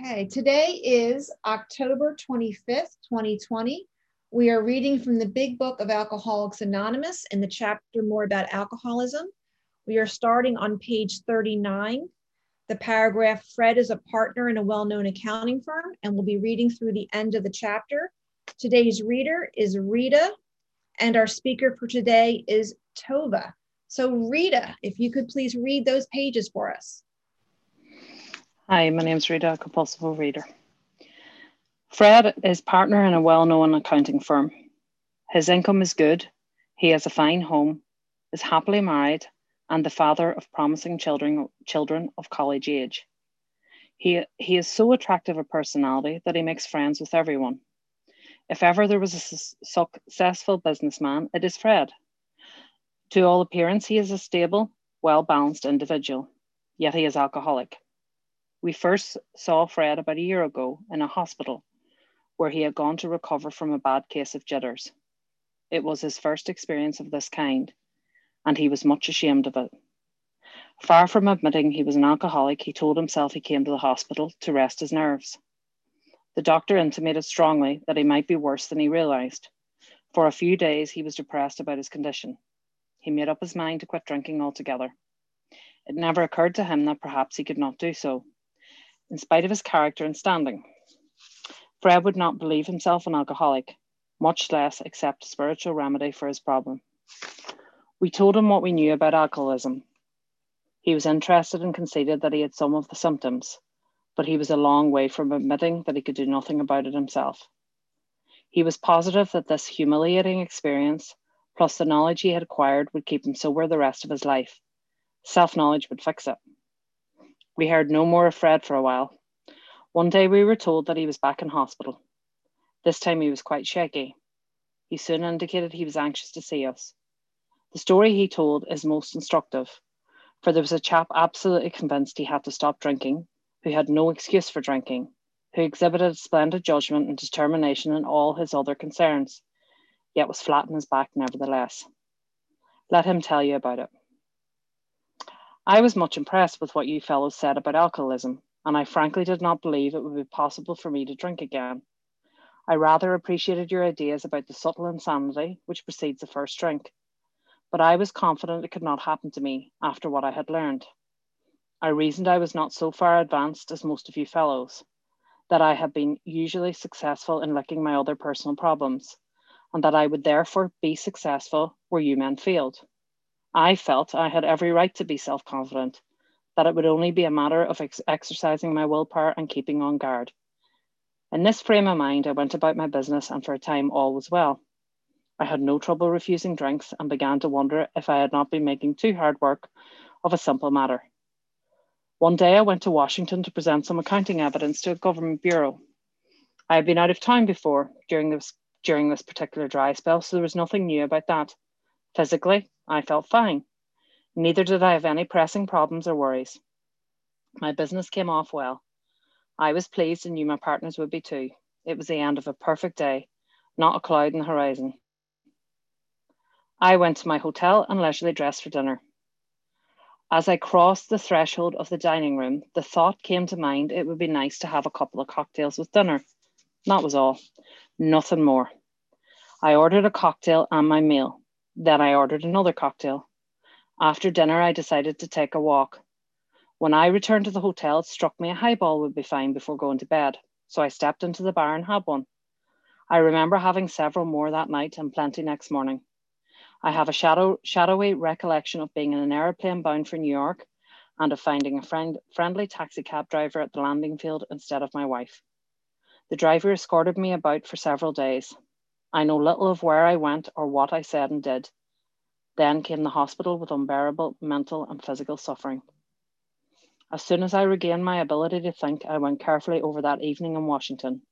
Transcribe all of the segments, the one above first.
Okay, today is October 25th, 2020. We are reading from the Big Book of Alcoholics Anonymous in the chapter more about alcoholism. We are starting on page 39. The paragraph Fred is a partner in a well known accounting firm, and we'll be reading through the end of the chapter. Today's reader is Rita, and our speaker for today is Tova. So, Rita, if you could please read those pages for us. Hi, my name is Rita, a compulsive reader. Fred is partner in a well-known accounting firm. His income is good, he has a fine home, is happily married, and the father of promising children, children of college age. He, he is so attractive a personality that he makes friends with everyone. If ever there was a su- successful businessman, it is Fred. To all appearance, he is a stable, well balanced individual, yet he is alcoholic. We first saw Fred about a year ago in a hospital where he had gone to recover from a bad case of jitters. It was his first experience of this kind, and he was much ashamed of it. Far from admitting he was an alcoholic, he told himself he came to the hospital to rest his nerves. The doctor intimated strongly that he might be worse than he realised. For a few days, he was depressed about his condition. He made up his mind to quit drinking altogether. It never occurred to him that perhaps he could not do so in spite of his character and standing. Fred would not believe himself an alcoholic, much less accept a spiritual remedy for his problem. We told him what we knew about alcoholism. He was interested and conceded that he had some of the symptoms, but he was a long way from admitting that he could do nothing about it himself. He was positive that this humiliating experience, plus the knowledge he had acquired, would keep him sober the rest of his life. Self knowledge would fix it. We heard no more of Fred for a while. One day we were told that he was back in hospital. This time he was quite shaky. He soon indicated he was anxious to see us. The story he told is most instructive, for there was a chap absolutely convinced he had to stop drinking, who had no excuse for drinking, who exhibited splendid judgment and determination in all his other concerns, yet was flat in his back nevertheless. Let him tell you about it. I was much impressed with what you fellows said about alcoholism, and I frankly did not believe it would be possible for me to drink again. I rather appreciated your ideas about the subtle insanity which precedes the first drink, but I was confident it could not happen to me after what I had learned. I reasoned I was not so far advanced as most of you fellows, that I had been usually successful in licking my other personal problems, and that I would therefore be successful where you men failed. I felt I had every right to be self confident, that it would only be a matter of ex- exercising my willpower and keeping on guard. In this frame of mind, I went about my business, and for a time all was well. I had no trouble refusing drinks and began to wonder if I had not been making too hard work of a simple matter. One day I went to Washington to present some accounting evidence to a government bureau. I had been out of town before during this during this particular dry spell, so there was nothing new about that. Physically, I felt fine. Neither did I have any pressing problems or worries. My business came off well. I was pleased and knew my partners would be too. It was the end of a perfect day, not a cloud in the horizon. I went to my hotel and leisurely dressed for dinner. As I crossed the threshold of the dining room, the thought came to mind it would be nice to have a couple of cocktails with dinner. That was all, nothing more. I ordered a cocktail and my meal. Then I ordered another cocktail. After dinner, I decided to take a walk. When I returned to the hotel, it struck me a highball would be fine before going to bed, so I stepped into the bar and had one. I remember having several more that night and plenty next morning. I have a shadow, shadowy recollection of being in an aeroplane bound for New York and of finding a friend, friendly taxi cab driver at the landing field instead of my wife. The driver escorted me about for several days. I know little of where I went or what I said and did. Then came the hospital with unbearable mental and physical suffering. As soon as I regained my ability to think, I went carefully over that evening in Washington.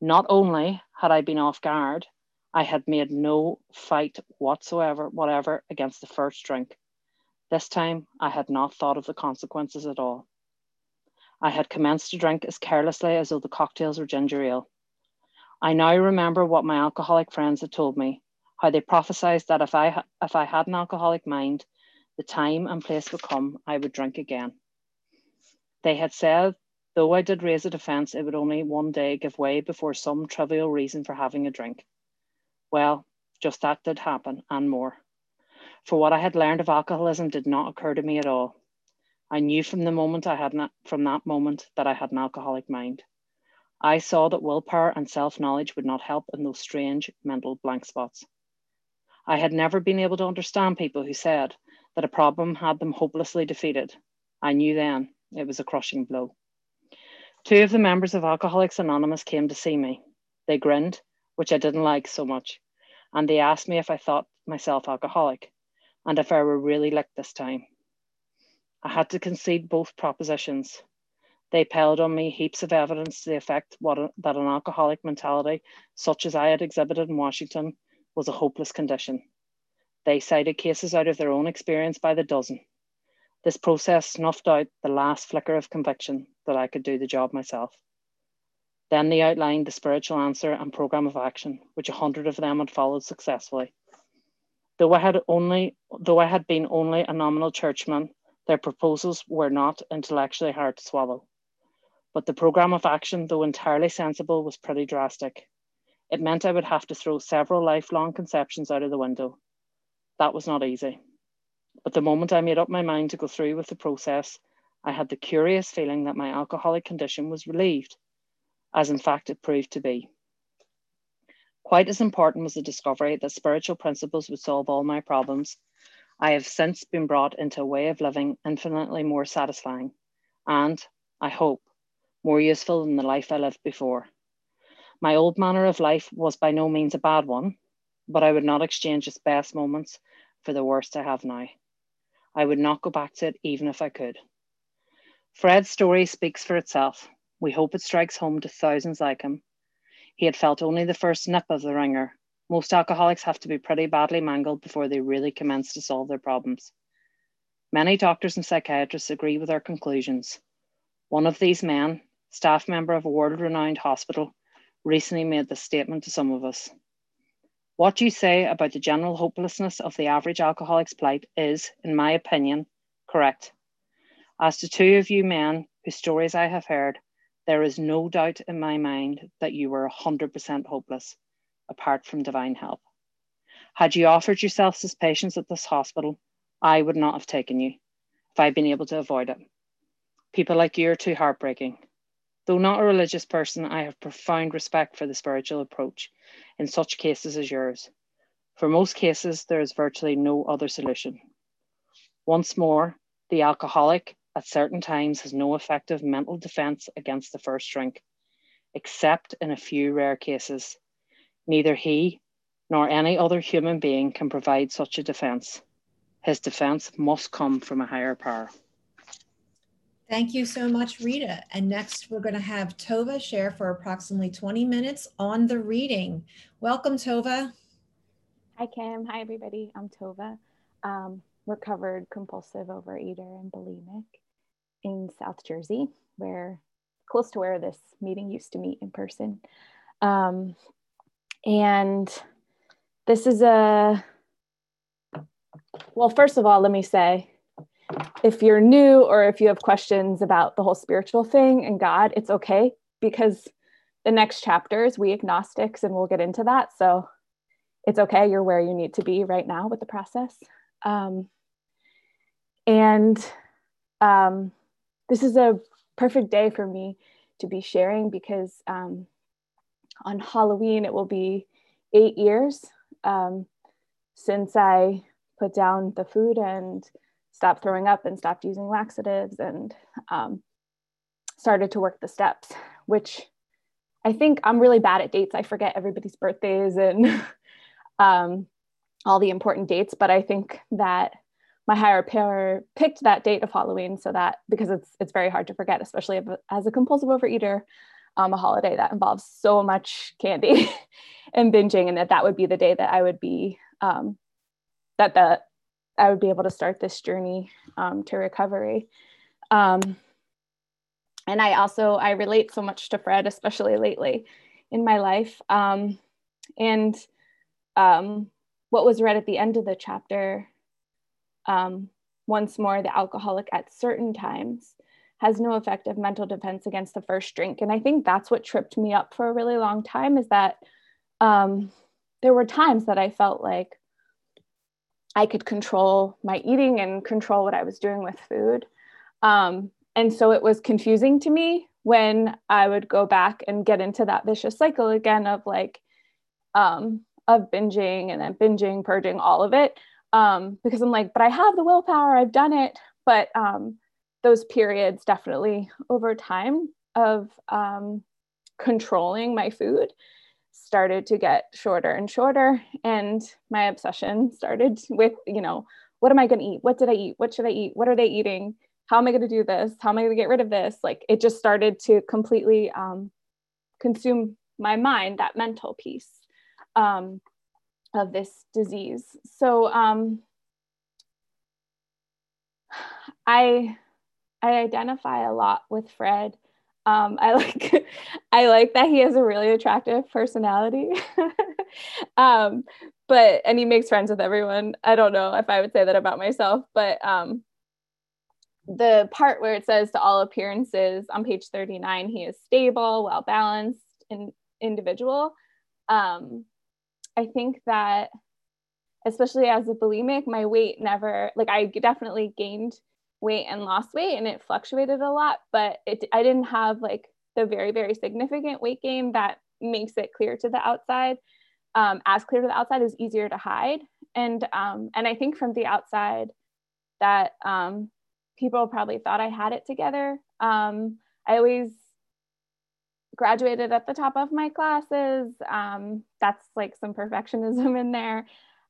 Not only had I been off guard, I had made no fight whatsoever, whatever, against the first drink. This time I had not thought of the consequences at all. I had commenced to drink as carelessly as though the cocktails were ginger ale. I now remember what my alcoholic friends had told me, how they prophesied that if I, if I had an alcoholic mind, the time and place would come I would drink again. They had said Though I did raise a defence, it would only one day give way before some trivial reason for having a drink. Well, just that did happen and more. For what I had learned of alcoholism did not occur to me at all. I knew from the moment I had not, from that moment that I had an alcoholic mind. I saw that willpower and self-knowledge would not help in those strange mental blank spots. I had never been able to understand people who said that a problem had them hopelessly defeated. I knew then it was a crushing blow. Two of the members of Alcoholics Anonymous came to see me. They grinned, which I didn't like so much, and they asked me if I thought myself alcoholic and if I were really licked this time. I had to concede both propositions. They piled on me heaps of evidence to the effect what, that an alcoholic mentality, such as I had exhibited in Washington, was a hopeless condition. They cited cases out of their own experience by the dozen. This process snuffed out the last flicker of conviction that I could do the job myself. Then they outlined the spiritual answer and program of action, which a hundred of them had followed successfully. Though I had only, though I had been only a nominal churchman their proposals were not intellectually hard to swallow. But the programme of action, though entirely sensible, was pretty drastic. It meant I would have to throw several lifelong conceptions out of the window. That was not easy. But the moment I made up my mind to go through with the process, I had the curious feeling that my alcoholic condition was relieved, as in fact it proved to be. Quite as important was the discovery that spiritual principles would solve all my problems I have since been brought into a way of living infinitely more satisfying and, I hope, more useful than the life I lived before. My old manner of life was by no means a bad one, but I would not exchange its best moments for the worst I have now. I would not go back to it even if I could. Fred's story speaks for itself. We hope it strikes home to thousands like him. He had felt only the first nip of the wringer most alcoholics have to be pretty badly mangled before they really commence to solve their problems. Many doctors and psychiatrists agree with our conclusions. One of these men, staff member of a world renowned hospital, recently made this statement to some of us. What you say about the general hopelessness of the average alcoholic's plight is, in my opinion, correct. As to two of you men whose stories I have heard, there is no doubt in my mind that you were 100% hopeless apart from divine help. Had you offered yourselves as patients at this hospital, I would not have taken you if I'd been able to avoid it. People like you are too heartbreaking. Though not a religious person, I have profound respect for the spiritual approach in such cases as yours. For most cases, there is virtually no other solution. Once more, the alcoholic at certain times has no effective mental defense against the first drink, except in a few rare cases Neither he nor any other human being can provide such a defense. His defense must come from a higher power. Thank you so much, Rita. And next, we're going to have Tova share for approximately 20 minutes on the reading. Welcome, Tova. Hi, Kim. Hi, everybody. I'm Tova, um, recovered compulsive overeater and bulimic in South Jersey, where close to where this meeting used to meet in person. Um, and this is a, well, first of all, let me say, if you're new or if you have questions about the whole spiritual thing and God, it's okay because the next chapters we agnostics and we'll get into that. So it's okay. You're where you need to be right now with the process. Um, and um, this is a perfect day for me to be sharing because um, on Halloween, it will be eight years um, since I put down the food and stopped throwing up and stopped using laxatives and um, started to work the steps, which I think I'm really bad at dates. I forget everybody's birthdays and um, all the important dates, but I think that my higher power picked that date of Halloween so that because it's it's very hard to forget, especially as a compulsive overeater um, a holiday that involves so much candy and binging, and that that would be the day that I would be um, that that I would be able to start this journey um, to recovery. Um, and I also I relate so much to Fred, especially lately in my life. Um, and um, what was read at the end of the chapter, once more, the alcoholic at certain times has no effective mental defense against the first drink. And I think that's what tripped me up for a really long time is that um, there were times that I felt like I could control my eating and control what I was doing with food. Um, and so it was confusing to me when I would go back and get into that vicious cycle again of like, um, of binging and then binging, purging, all of it. Um, because I'm like, but I have the willpower, I've done it. But um, those periods definitely over time of um, controlling my food started to get shorter and shorter and my obsession started with you know what am i going to eat? What did i eat? What should i eat? What are they eating? How am i going to do this? How am i going to get rid of this? Like it just started to completely um, consume my mind that mental piece um, of this disease. So um, i i identify a lot with fred um, I like I like that he has a really attractive personality. um, but and he makes friends with everyone. I don't know if I would say that about myself, but um, the part where it says to all appearances on page 39, he is stable, well balanced, and individual. Um, I think that especially as a bulimic, my weight never like I definitely gained weight and lost weight and it fluctuated a lot but it i didn't have like the very very significant weight gain that makes it clear to the outside. Um, as clear to the outside is easier to hide. And um, and i think from the outside that um, people probably thought i had it together. Um, i always graduated at the top of my classes. Um, that's like some perfectionism in there.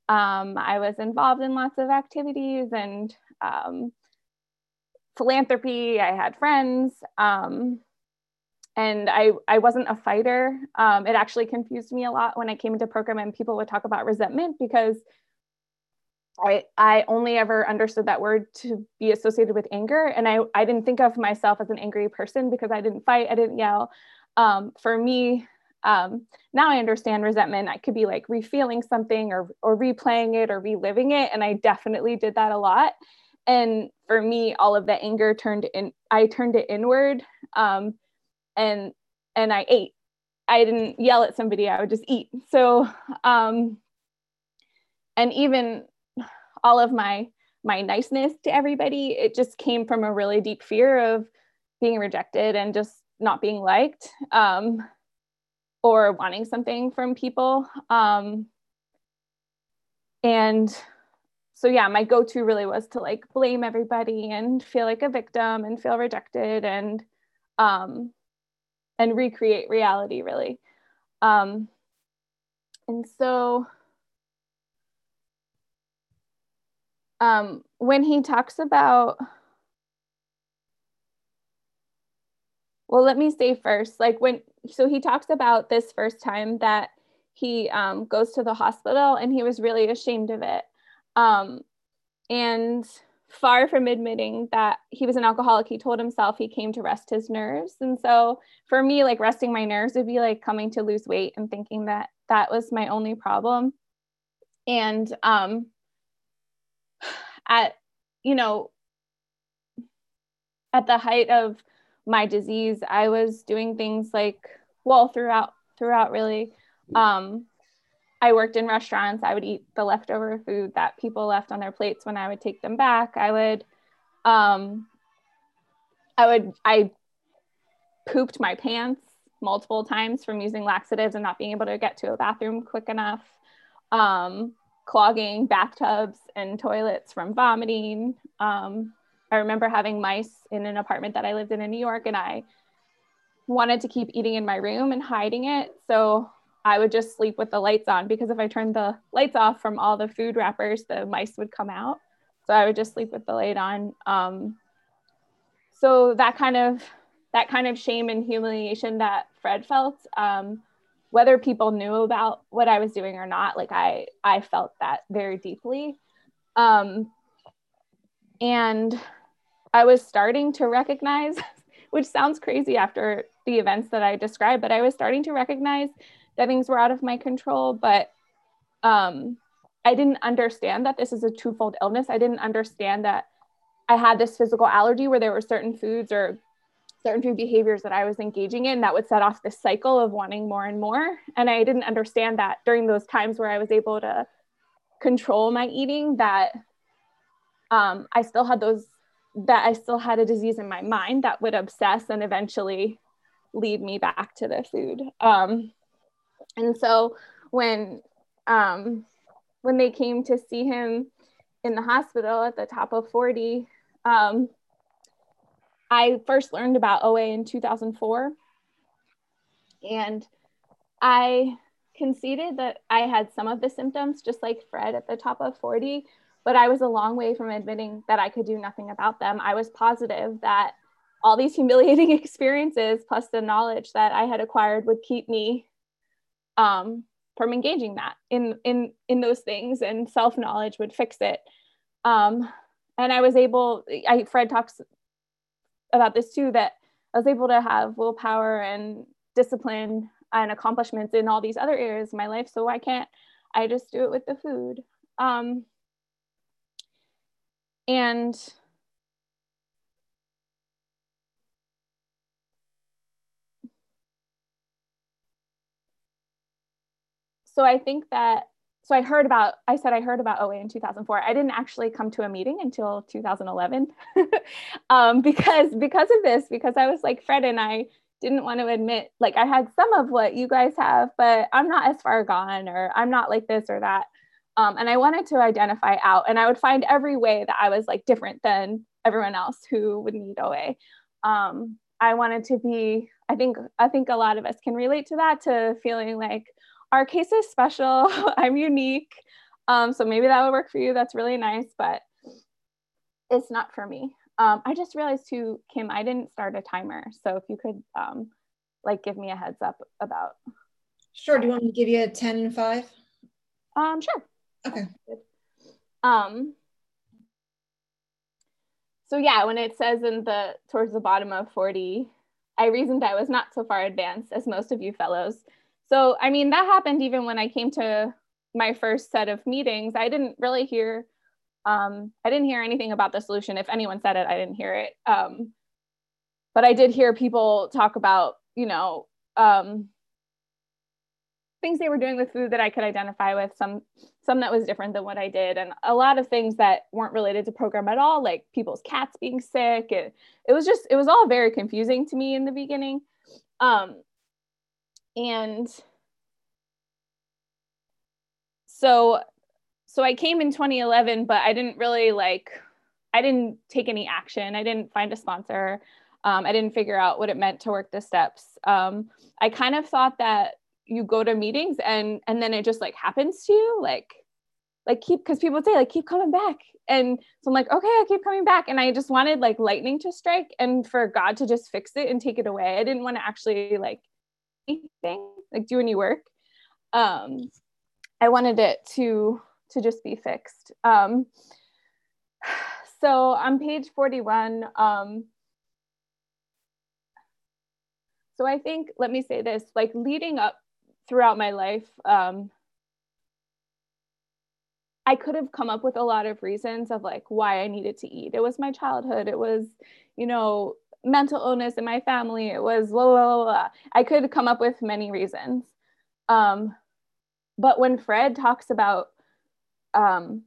Um, i was involved in lots of activities and philanthropy. I had friends. Um, and I, I wasn't a fighter. Um, it actually confused me a lot when I came into program and people would talk about resentment because I, I only ever understood that word to be associated with anger. And I, I didn't think of myself as an angry person because I didn't fight, I didn't yell. Um, for me, um, now I understand resentment. I could be like refeeling something or, or replaying it or reliving it. And I definitely did that a lot and for me all of that anger turned in i turned it inward um, and and i ate. I didn't yell at somebody i would just eat. So um, and even all of my my niceness to everybody it just came from a really deep fear of being rejected and just not being liked um, or wanting something from people um, and so yeah my go-to really was to like blame everybody and feel like a victim and feel rejected and um and recreate reality really. Um and so um when he talks about well let me say first like when so he talks about this first time that he um, goes to the hospital and he was really ashamed of it um, and far from admitting that he was an alcoholic, he told himself he came to rest his nerves. And so for me, like resting my nerves would be like coming to lose weight and thinking that that was my only problem. And um, at, you know, at the height of my disease, I was doing things like, well, throughout, throughout really, um, I worked in restaurants. I would eat the leftover food that people left on their plates when I would take them back. I would, um, I would, I pooped my pants multiple times from using laxatives and not being able to get to a bathroom quick enough. Um, clogging bathtubs and toilets from vomiting. Um, I remember having mice in an apartment that I lived in in New York, and I wanted to keep eating in my room and hiding it. So I would just sleep with the lights on because if I turned the lights off from all the food wrappers, the mice would come out. So I would just sleep with the light on. Um, so that kind of that kind of shame and humiliation that Fred felt, um, whether people knew about what I was doing or not, like I I felt that very deeply. Um, and I was starting to recognize, which sounds crazy after the events that I described, but I was starting to recognize that things were out of my control, but um, I didn't understand that this is a twofold illness. I didn't understand that I had this physical allergy where there were certain foods or certain food behaviors that I was engaging in that would set off this cycle of wanting more and more. And I didn't understand that during those times where I was able to control my eating, that um, I still had those, that I still had a disease in my mind that would obsess and eventually lead me back to the food. Um, and so when, um, when they came to see him in the hospital at the top of 40, um, I first learned about OA in 2004. And I conceded that I had some of the symptoms, just like Fred at the top of 40, but I was a long way from admitting that I could do nothing about them. I was positive that all these humiliating experiences, plus the knowledge that I had acquired, would keep me um, from engaging that in in in those things, and self knowledge would fix it. Um, and I was able. I Fred talks about this too that I was able to have willpower and discipline and accomplishments in all these other areas of my life. So why can't I just do it with the food? Um, and so I think that so I heard about, I said I heard about OA in 2004. I didn't actually come to a meeting until 2011 um, because, because of this, because I was like Fred and I didn't want to admit, like I had some of what you guys have, but I'm not as far gone or I'm not like this or that. Um, and I wanted to identify out and I would find every way that I was like different than everyone else who would need OA. Um, I wanted to be, I think, I think a lot of us can relate to that, to feeling like, our case is special. I'm unique. Um, so maybe that would work for you. That's really nice, but it's not for me. Um, I just realized too, Kim, I didn't start a timer. So if you could um, like give me a heads up about. Sure. Do you want me to give you a 10 and five? Um, sure. Okay. Um, so yeah, when it says in the towards the bottom of 40, I reasoned I was not so far advanced as most of you fellows so, I mean, that happened even when I came to my first set of meetings. I didn't really hear, um, I didn't hear anything about the solution. If anyone said it, I didn't hear it. Um, but I did hear people talk about, you know, um, things they were doing with food that I could identify with. Some some that was different than what I did, and a lot of things that weren't related to program at all, like people's cats being sick. It, it was just it was all very confusing to me in the beginning. Um, and so so i came in 2011 but i didn't really like i didn't take any action. I didn't find a sponsor. Um, i didn't figure out what it meant to work the steps. Um, i kind of thought that you go to meetings and and then it just like happens to you like like keep because people say like keep coming back. And so i'm like okay i keep coming back. And i just wanted like lightning to strike and for god to just fix it and take it away. I didn't want to actually like anything, like do any work. Um, I wanted it to to just be fixed. Um, so on page 41, um, so I think, let me say this, like leading up throughout my life, um, I could have come up with a lot of reasons of like why I needed to eat. It was my childhood. It was, you know, mental illness in my family. It was blah, blah, blah, blah. I could come up with many reasons. Um, but when Fred talks about um,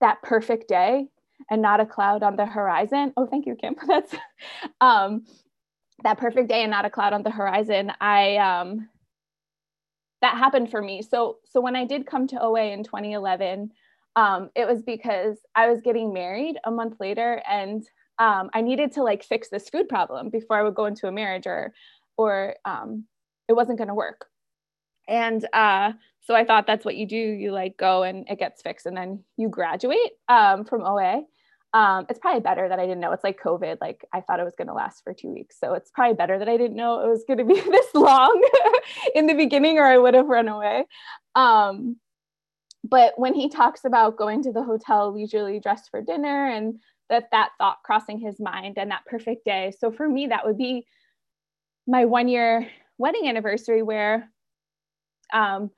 that perfect day and not a cloud on the horizon, oh, thank you, Kim. That's um, that perfect day and not a cloud on the horizon. I um, that happened for me. So so when I did come to OA in 2011, um, it was because I was getting married a month later and um, I needed to like fix this food problem before I would go into a marriage or or um, it wasn't going to work. And uh, so I thought that's what you do. You like go and it gets fixed and then you graduate um, from OA. Um, it's probably better that I didn't know. It's like COVID. Like I thought it was going to last for two weeks. So it's probably better that I didn't know it was going to be this long in the beginning or I would have run away. Um, but when he talks about going to the hotel leisurely dressed for dinner and that that thought crossing his mind and that perfect day. So for me, that would be my one year wedding anniversary where um,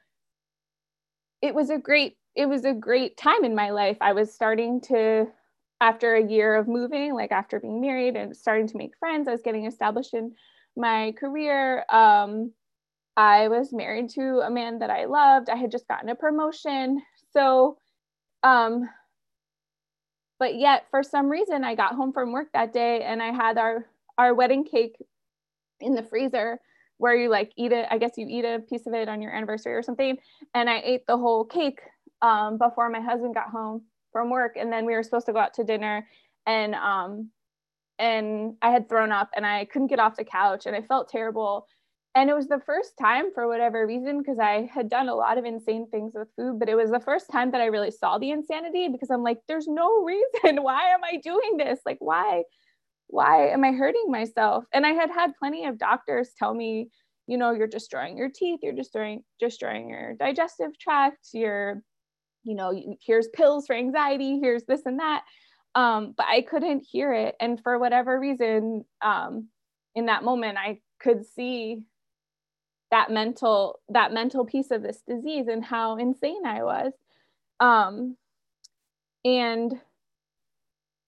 it was a great it was a great time in my life. I was starting to after a year of moving, like after being married and starting to make friends, I was getting established in my career. Um, I was married to a man that I loved. I had just gotten a promotion. So, um, but yet for some reason I got home from work that day and I had our our wedding cake in the freezer where you like eat it. I guess you eat a piece of it on your anniversary or something. And I ate the whole cake um, before my husband got home from work and then we were supposed to go out to dinner and um and I had thrown up and I couldn't get off the couch and I felt terrible and it was the first time for whatever reason because I had done a lot of insane things with food but it was the first time that I really saw the insanity because I'm like there's no reason. Why am I doing this? Like why why am I hurting myself? And I had had plenty of doctors tell me you know you're destroying your teeth. You're destroying destroying your digestive tract. You're you know, here's pills for anxiety, here's this and that. Um, but I couldn't hear it. And for whatever reason, um, in that moment, I could see that mental that mental piece of this disease and how insane I was. Um, and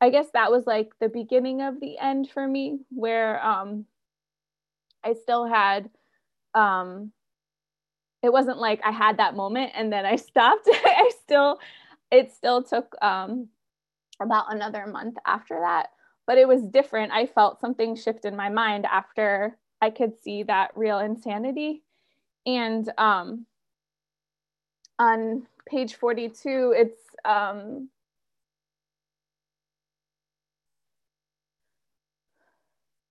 I guess that was like the beginning of the end for me, where um, I still had um, it wasn't like I had that moment and then I stopped. I still, it still took um, about another month after that, but it was different. I felt something shift in my mind after I could see that real insanity. And um, on page 42, it's um,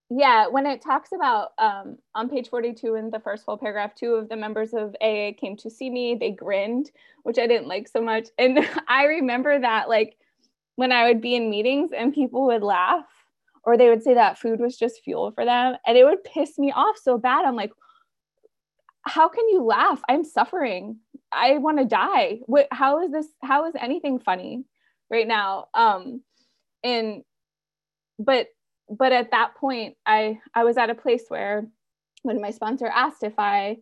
yeah, when it talks about um, on page 42 in the first full paragraph, two of the members of AA came to see me. They grinned, which I didn't like so much. And I remember that, like, when I would be in meetings and people would laugh or they would say that food was just fuel for them. And it would piss me off so bad. I'm like, how can you laugh? I'm suffering. I want to die. What, how is this? How is anything funny right now? Um, and, but but at that point i i was at a place where when my sponsor asked if i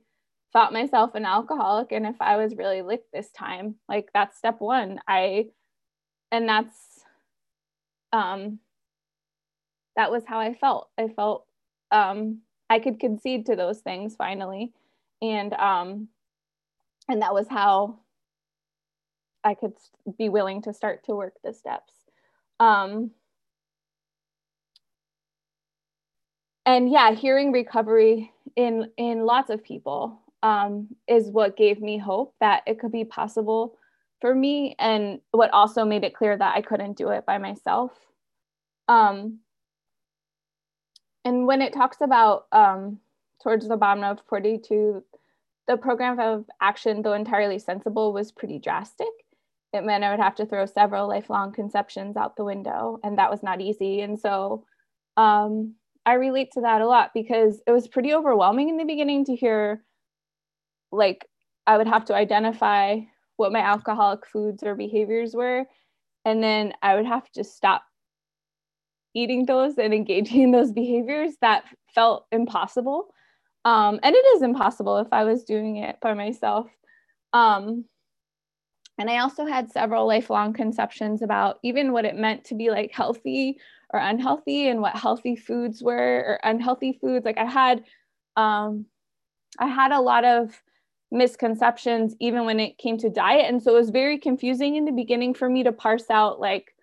thought myself an alcoholic and if i was really licked this time like that's step one i and that's um that was how i felt. I felt um i could concede to those things finally. And um and that was how i could be willing to start to work the steps. Um and yeah hearing recovery in in lots of people um, is what gave me hope that it could be possible for me and what also made it clear that i couldn't do it by myself. Um, and when it talks about um, towards the bottom of 42 the program of action though entirely sensible was pretty drastic. It meant i would have to throw several lifelong conceptions out the window and that was not easy. And so um, I relate to that a lot because it was pretty overwhelming in the beginning to hear like I would have to identify what my alcoholic foods or behaviors were and then I would have to stop eating those and engaging in those behaviors that felt impossible. Um, and it is impossible if I was doing it by myself. Um, and I also had several lifelong conceptions about even what it meant to be like healthy or unhealthy and what healthy foods were or unhealthy foods like i had um i had a lot of misconceptions even when it came to diet and so it was very confusing in the beginning for me to parse out like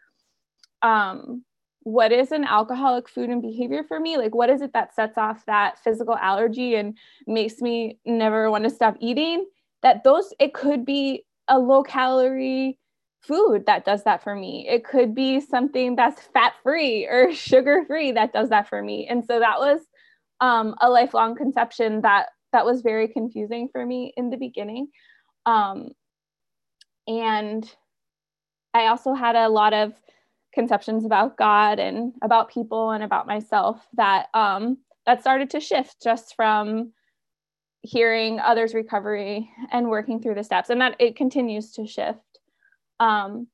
um what is an alcoholic food and behavior for me like what is it that sets off that physical allergy and makes me never want to stop eating that those it could be a low calorie food that does that for me. It could be something that's fat free or sugar free that does that for me. And so that was um, a lifelong conception that that was very confusing for me in the beginning. Um, and I also had a lot of conceptions about God and about people and about myself that um, that started to shift just from hearing others recovery and working through the steps and that it continues to shift um,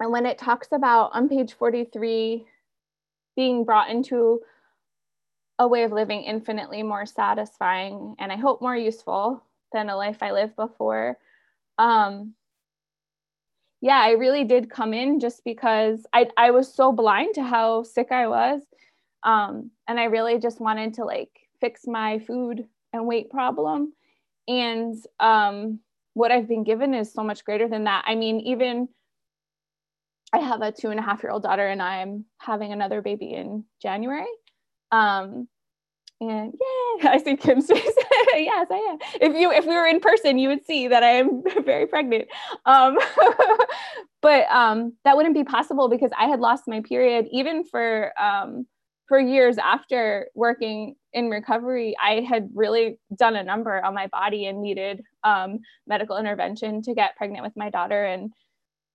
and when it talks about on page 43 being brought into a way of living infinitely more satisfying and I hope more useful than a life I lived before. Um, yeah, I really did come in just because I I was so blind to how sick I was. Um, and I really just wanted to like fix my food and weight problem. And um, what I've been given is so much greater than that. I mean, even I have a two and a half year old daughter, and I'm having another baby in January. Um, and yeah, I see Kim's face. yes, I am. If you if we were in person, you would see that I am very pregnant. Um, but um, that wouldn't be possible because I had lost my period even for um, for years after working in recovery. I had really done a number on my body and needed um, medical intervention to get pregnant with my daughter. And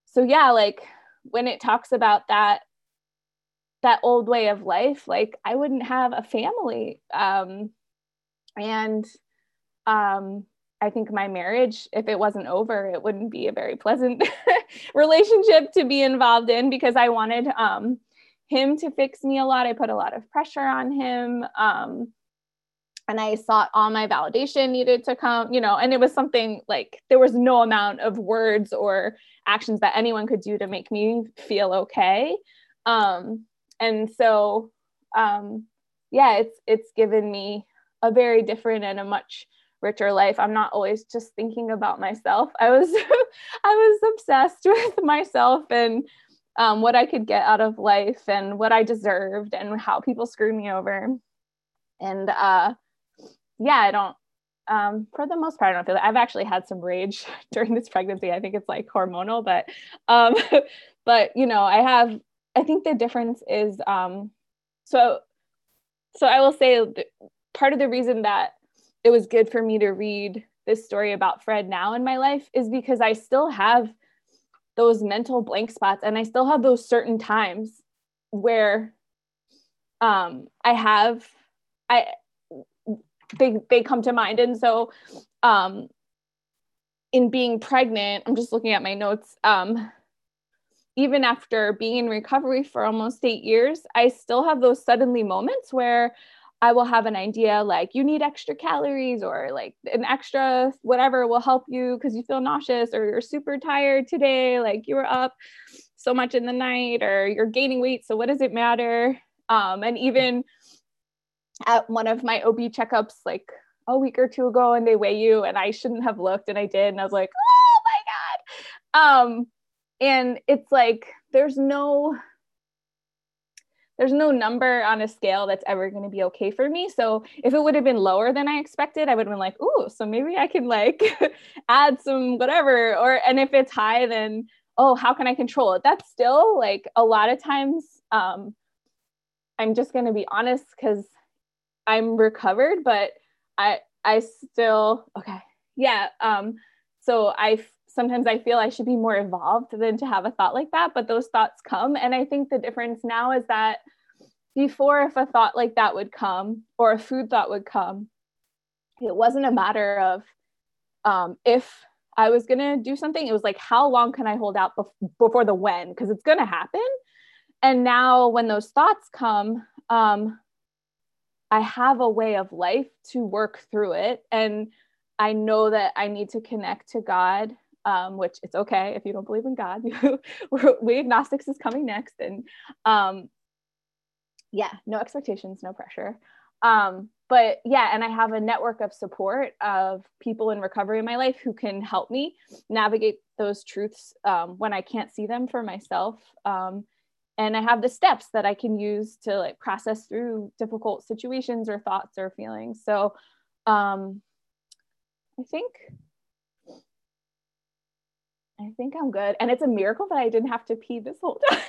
so yeah, like when it talks about that that old way of life like i wouldn't have a family um and um i think my marriage if it wasn't over it wouldn't be a very pleasant relationship to be involved in because i wanted um him to fix me a lot i put a lot of pressure on him um and I thought all my validation needed to come, you know, and it was something like there was no amount of words or actions that anyone could do to make me feel okay. Um, and so, um, yeah, it's it's given me a very different and a much richer life. I'm not always just thinking about myself. I was I was obsessed with myself and um, what I could get out of life and what I deserved and how people screwed me over. And uh, yeah, I don't, um, for the most part, I don't feel that. I've actually had some rage during this pregnancy. I think it's like hormonal, but, um, but you know, I have, I think the difference is, um, so, so I will say part of the reason that it was good for me to read this story about Fred now in my life is because I still have those mental blank spots and I still have those certain times where um, I have I they they come to mind. And so um in being pregnant i'm just looking at my notes um even after being in recovery for almost 8 years i still have those suddenly moments where I will have an idea like you need extra calories or like an extra whatever will help you because you feel nauseous or you're super tired today, like you were up so much in the night or you're gaining weight. So, what does it matter? Um, and even at one of my OB checkups like a week or two ago and they weigh you and I shouldn't have looked and I did and I was like, "Oh my god." Um and it's like there's no there's no number on a scale that's ever going to be okay for me. So if it would have been lower than I expected, I would have been like, "Ooh, so maybe I can like add some whatever." Or and if it's high then, "Oh, how can I control it?" That's still like a lot of times um I'm just going to be honest cuz I'm recovered, but I I still okay. Yeah. Um, so I sometimes I feel I should be more evolved than to have a thought like that, but those thoughts come. And I think the difference now is that before, if a thought like that would come or a food thought would come, it wasn't a matter of um, if I was going to do something, it was like, how long can I hold out bef- before the when? Because it's going to happen. And now when those thoughts come, um, I have a way of life to work through it. And I know that I need to connect to God, um, which it's okay if you don't believe in God. we agnostics is coming next. And um, yeah, no expectations, no pressure. Um, but yeah, and I have a network of support of people in recovery in my life who can help me navigate those truths um, when I can't see them for myself. Um, and i have the steps that i can use to like process through difficult situations or thoughts or feelings so um i think i think i'm good and it's a miracle that i didn't have to pee this whole time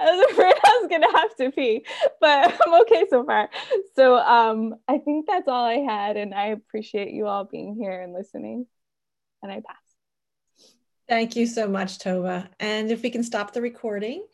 I was afraid I was gonna have to pee, but I'm okay so far. So um, I think that's all I had, and I appreciate you all being here and listening. And I pass. Thank you so much, Tova. And if we can stop the recording.